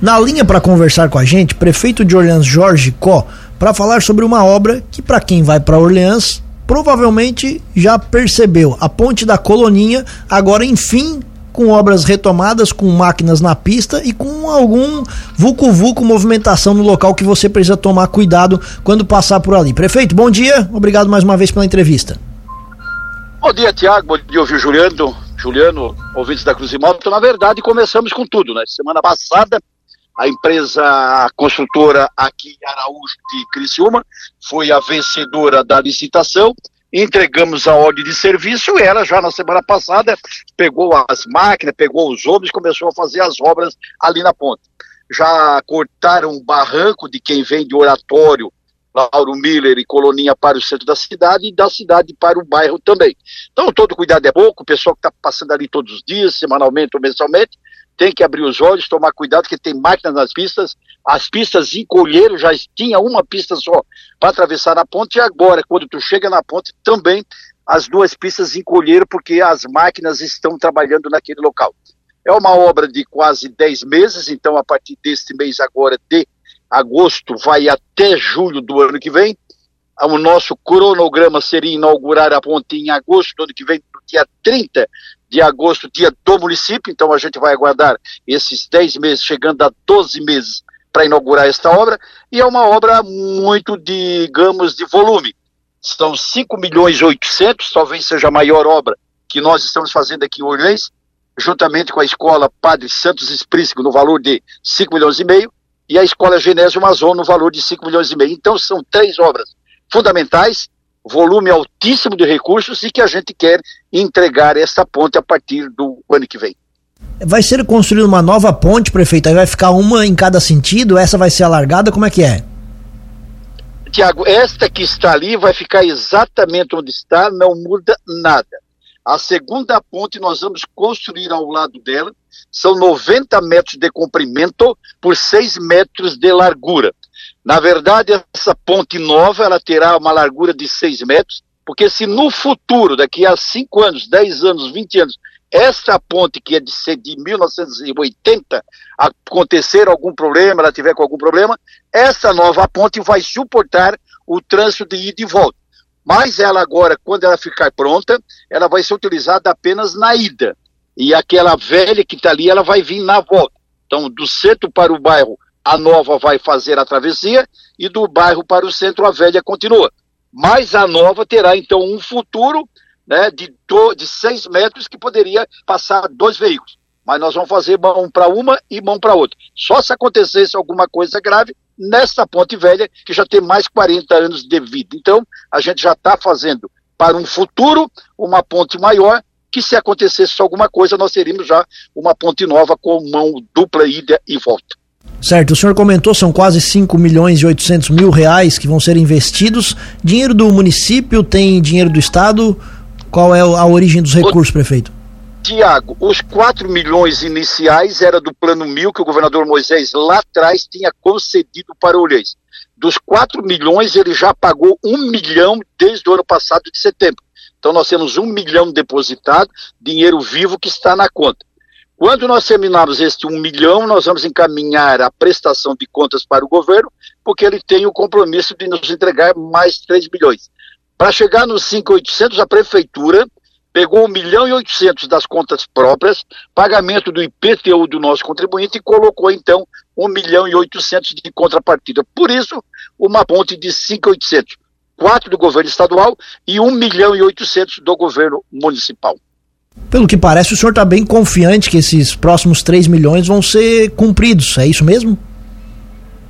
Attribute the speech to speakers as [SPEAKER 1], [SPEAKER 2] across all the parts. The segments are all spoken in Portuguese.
[SPEAKER 1] Na linha para conversar com a gente, prefeito de Orleans Jorge Có, para falar sobre uma obra que para quem vai para Orleans provavelmente já percebeu. A Ponte da Coloninha, agora enfim com obras retomadas, com máquinas na pista e com algum vulco-vulco movimentação no local que você precisa tomar cuidado quando passar por ali. Prefeito, bom dia, obrigado mais uma vez pela entrevista.
[SPEAKER 2] Bom dia, Tiago, bom dia, Juliano, Juliano, ouvintes da Cruz Imóvel. Então, na verdade, começamos com tudo, né? Semana passada, a empresa construtora aqui em Araújo de Criciúma foi a vencedora da licitação entregamos a ordem de serviço e ela já na semana passada pegou as máquinas, pegou os homens, começou a fazer as obras ali na ponte. Já cortaram o barranco de quem vem de Oratório, Lauro Miller e Coloninha para o centro da cidade e da cidade para o bairro também. Então todo cuidado é pouco, o pessoal que está passando ali todos os dias, semanalmente ou mensalmente, tem que abrir os olhos, tomar cuidado, porque tem máquinas nas pistas, as pistas encolheram, já tinha uma pista só para atravessar a ponte, e agora, quando tu chega na ponte, também as duas pistas encolheram, porque as máquinas estão trabalhando naquele local. É uma obra de quase 10 meses, então a partir deste mês agora de agosto vai até julho do ano que vem. O nosso cronograma seria inaugurar a ponte em agosto do ano que vem, dia 30 de agosto, dia do município, então a gente vai aguardar esses 10 meses, chegando a 12 meses para inaugurar esta obra, e é uma obra muito, digamos, de volume. São 5 milhões e 800, talvez seja a maior obra que nós estamos fazendo aqui em Orleans, juntamente com a escola Padre Santos Esprícigo, no valor de 5 milhões e meio, e a escola Genésio Mazon, no valor de 5 milhões e meio. Então são três obras fundamentais volume altíssimo de recursos e que a gente quer entregar essa ponte a partir do ano que vem.
[SPEAKER 1] Vai ser construída uma nova ponte, prefeito? Aí vai ficar uma em cada sentido? Essa vai ser alargada? Como é que é?
[SPEAKER 2] Tiago, esta que está ali vai ficar exatamente onde está, não muda nada. A segunda ponte nós vamos construir ao lado dela, são 90 metros de comprimento por 6 metros de largura. Na verdade, essa ponte nova ela terá uma largura de 6 metros, porque se no futuro, daqui a 5 anos, 10 anos, 20 anos, essa ponte que é de de 1980 acontecer algum problema, ela tiver com algum problema, essa nova ponte vai suportar o trânsito de ida e volta. Mas ela agora, quando ela ficar pronta, ela vai ser utilizada apenas na ida. E aquela velha que está ali, ela vai vir na volta. Então, do centro para o bairro, a nova vai fazer a travessia e do bairro para o centro a velha continua. Mas a nova terá então um futuro né, de, do, de seis metros que poderia passar dois veículos. Mas nós vamos fazer mão para uma e mão para outra. Só se acontecesse alguma coisa grave nessa ponte velha, que já tem mais 40 anos de vida. Então, a gente já está fazendo para um futuro uma ponte maior, que se acontecesse alguma coisa, nós teríamos já uma ponte nova com mão dupla ida e volta.
[SPEAKER 1] Certo, o senhor comentou, são quase 5 milhões e 800 mil reais que vão ser investidos. Dinheiro do município, tem dinheiro do Estado? Qual é a origem dos recursos, prefeito?
[SPEAKER 2] Tiago, os 4 milhões iniciais era do plano mil que o governador Moisés lá atrás tinha concedido para o Olhês. Dos 4 milhões, ele já pagou um milhão desde o ano passado de setembro. Então nós temos um milhão depositado, dinheiro vivo que está na conta. Quando nós terminarmos este um milhão, nós vamos encaminhar a prestação de contas para o governo, porque ele tem o compromisso de nos entregar mais 3 milhões. Para chegar nos 5,800, a prefeitura pegou 1 milhão e 800 das contas próprias, pagamento do IPTU do nosso contribuinte e colocou então 1 milhão e 800 de contrapartida. Por isso, uma ponte de 5,800, 4 do governo estadual e 1 milhão e 800 do governo municipal.
[SPEAKER 1] Pelo que parece, o senhor está bem confiante que esses próximos 3 milhões vão ser cumpridos, é isso mesmo?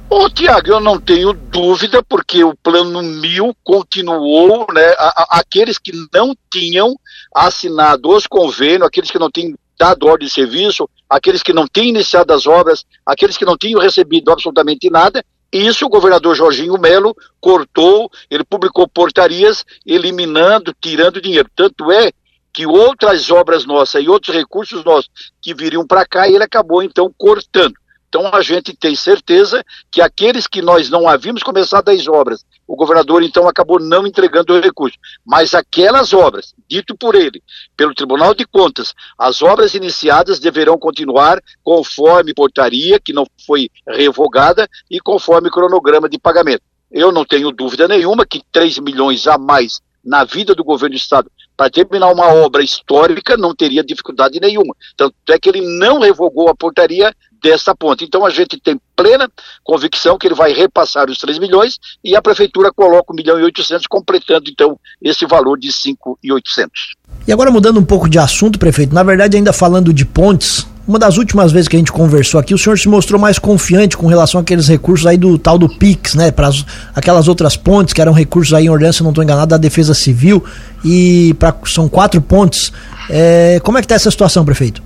[SPEAKER 2] Ô, Tiago, eu não tenho dúvida, porque o plano mil continuou, né? A, a, aqueles que não tinham assinado os convênios, aqueles que não tinham dado ordem de serviço, aqueles que não tinham iniciado as obras, aqueles que não tinham recebido absolutamente nada, isso o governador Jorginho Melo cortou, ele publicou portarias eliminando, tirando dinheiro. Tanto é que outras obras nossas e outros recursos nossos que viriam para cá, ele acabou então cortando. Então a gente tem certeza que aqueles que nós não havíamos começado as obras, o governador então acabou não entregando o recurso. Mas aquelas obras, dito por ele, pelo Tribunal de Contas, as obras iniciadas deverão continuar conforme portaria, que não foi revogada, e conforme cronograma de pagamento. Eu não tenho dúvida nenhuma que 3 milhões a mais na vida do governo do Estado para terminar uma obra histórica não teria dificuldade nenhuma. Tanto é que ele não revogou a portaria dessa ponte. Então a gente tem plena convicção que ele vai repassar os 3 milhões e a prefeitura coloca 1 milhão e 800, completando então esse valor de 5,800.
[SPEAKER 1] E agora mudando um pouco de assunto, prefeito, na verdade ainda falando de pontes, uma das últimas vezes que a gente conversou aqui, o senhor se mostrou mais confiante com relação àqueles recursos aí do tal do PIX, né? Para aquelas outras pontes que eram recursos aí em ordenança, se não estou enganado, da Defesa Civil. E pra, são quatro pontes. É, como é que está essa situação, prefeito?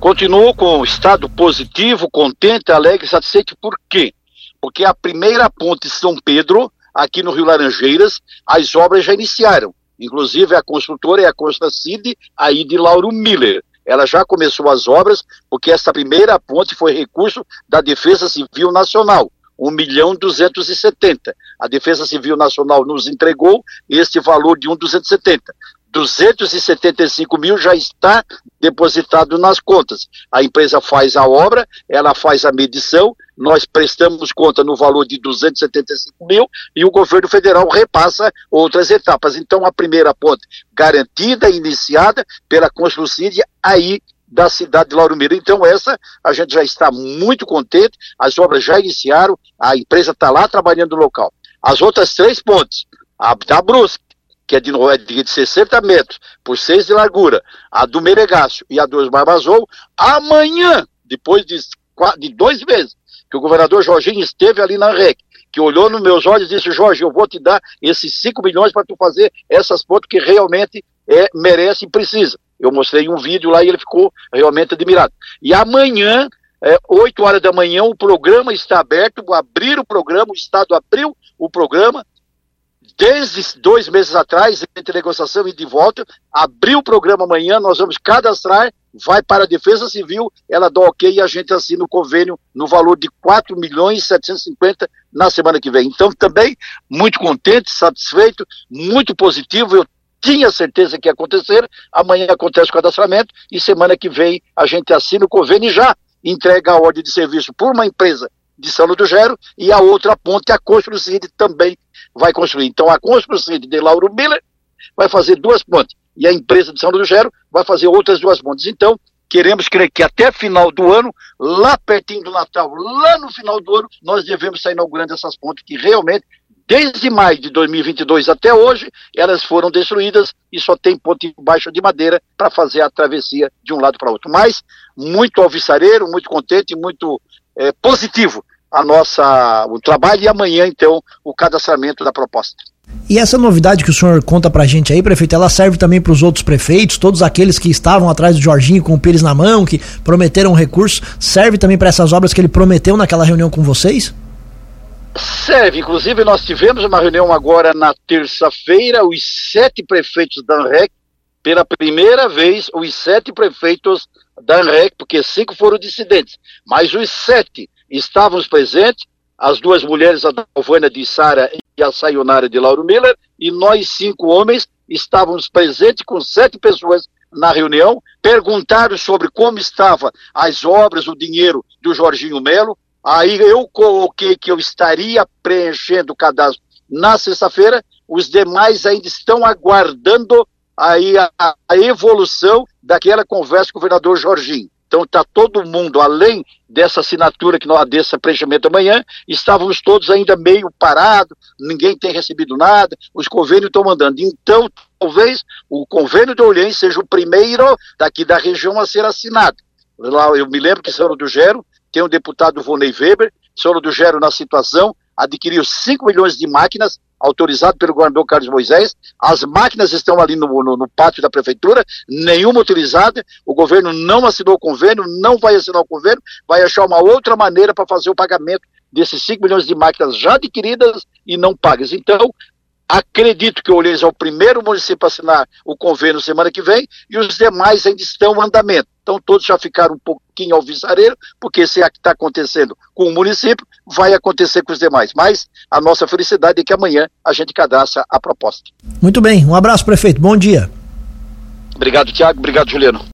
[SPEAKER 2] Continuou com o estado positivo, contente, alegre, satisfeito. Por quê? Porque a primeira ponte São Pedro, aqui no Rio Laranjeiras, as obras já iniciaram. Inclusive a construtora é a Constacide, aí de Lauro Miller ela já começou as obras, porque essa primeira ponte foi recurso da Defesa Civil Nacional, 1 milhão 270. A Defesa Civil Nacional nos entregou este valor de 1,270. 275 mil já está depositado nas contas. A empresa faz a obra, ela faz a medição, nós prestamos conta no valor de 275 mil e o governo federal repassa outras etapas. Então, a primeira ponte garantida, iniciada pela Construcídia, aí da cidade de Lauro Miro. Então, essa a gente já está muito contente, as obras já iniciaram, a empresa está lá trabalhando no local. As outras três pontes, a da Brusque, que é de, é de 60 metros por 6 de largura, a do Meregácio e a do Barbazou, amanhã, depois de, de dois meses, que o governador Jorginho esteve ali na REC, que olhou nos meus olhos e disse, Jorge, eu vou te dar esses 5 milhões para tu fazer essas pontes que realmente é, merece e precisa. Eu mostrei um vídeo lá e ele ficou realmente admirado. E amanhã, é, 8 horas da manhã, o programa está aberto, abrir o programa, o Estado abriu o programa, desde dois meses atrás, entre negociação e de volta, abriu o programa amanhã, nós vamos cadastrar, vai para a Defesa Civil, ela dá ok e a gente assina o convênio no valor de 4 milhões e 750 na semana que vem. Então, também muito contente, satisfeito, muito positivo, eu tinha certeza que ia acontecer, amanhã acontece o cadastramento e semana que vem a gente assina o convênio e já entrega a ordem de serviço por uma empresa de São do Gero e a outra ponte, a Construção também vai construir. Então a Construção de Lauro Miller vai fazer duas pontes e a empresa de São do Gero vai fazer outras duas pontes. Então queremos crer que até final do ano, lá pertinho do Natal, lá no final do ano, nós devemos estar inaugurando essas pontes que realmente Desde maio de 2022 até hoje, elas foram destruídas e só tem ponte baixa de madeira para fazer a travessia de um lado para outro. Mas muito alvissareiro, muito contente, muito é, positivo a nossa o trabalho e amanhã então o cadastramento da proposta.
[SPEAKER 1] E essa novidade que o senhor conta pra gente aí, prefeito, ela serve também para os outros prefeitos, todos aqueles que estavam atrás do Jorginho com o Pires na mão, que prometeram recursos, serve também para essas obras que ele prometeu naquela reunião com vocês?
[SPEAKER 2] Serve, inclusive nós tivemos uma reunião agora na terça-feira, os sete prefeitos da ANREC, pela primeira vez, os sete prefeitos da ANREC, porque cinco foram dissidentes, mas os sete estávamos presentes, as duas mulheres, a Dalvânia de Sara e a Sayonara de Lauro Miller, e nós cinco homens estávamos presentes com sete pessoas na reunião, perguntaram sobre como estavam as obras, o dinheiro do Jorginho Melo, aí eu coloquei que eu estaria preenchendo o cadastro na sexta-feira, os demais ainda estão aguardando aí a, a evolução daquela conversa com o governador Jorginho. Então está todo mundo, além dessa assinatura que nós desse preenchimento amanhã, estávamos todos ainda meio parados, ninguém tem recebido nada, os convênios estão mandando. Então, talvez o convênio de Orleans seja o primeiro daqui da região a ser assinado. Lá, eu me lembro que São do Gero tem o deputado Vonei Weber, São do Gero na situação, adquiriu 5 milhões de máquinas, autorizado pelo governador Carlos Moisés. As máquinas estão ali no, no, no, pátio da prefeitura, nenhuma utilizada. O governo não assinou o convênio, não vai assinar o convênio, vai achar uma outra maneira para fazer o pagamento desses 5 milhões de máquinas já adquiridas e não pagas. Então, Acredito que o Orleans é o primeiro município a assinar o convênio semana que vem e os demais ainda estão em andamento. Então todos já ficaram um pouquinho alvissareiro, porque se é que está acontecendo com o município, vai acontecer com os demais. Mas a nossa felicidade é que amanhã a gente cadastra a proposta.
[SPEAKER 1] Muito bem, um abraço, prefeito. Bom dia.
[SPEAKER 2] Obrigado, Tiago. Obrigado, Juliano.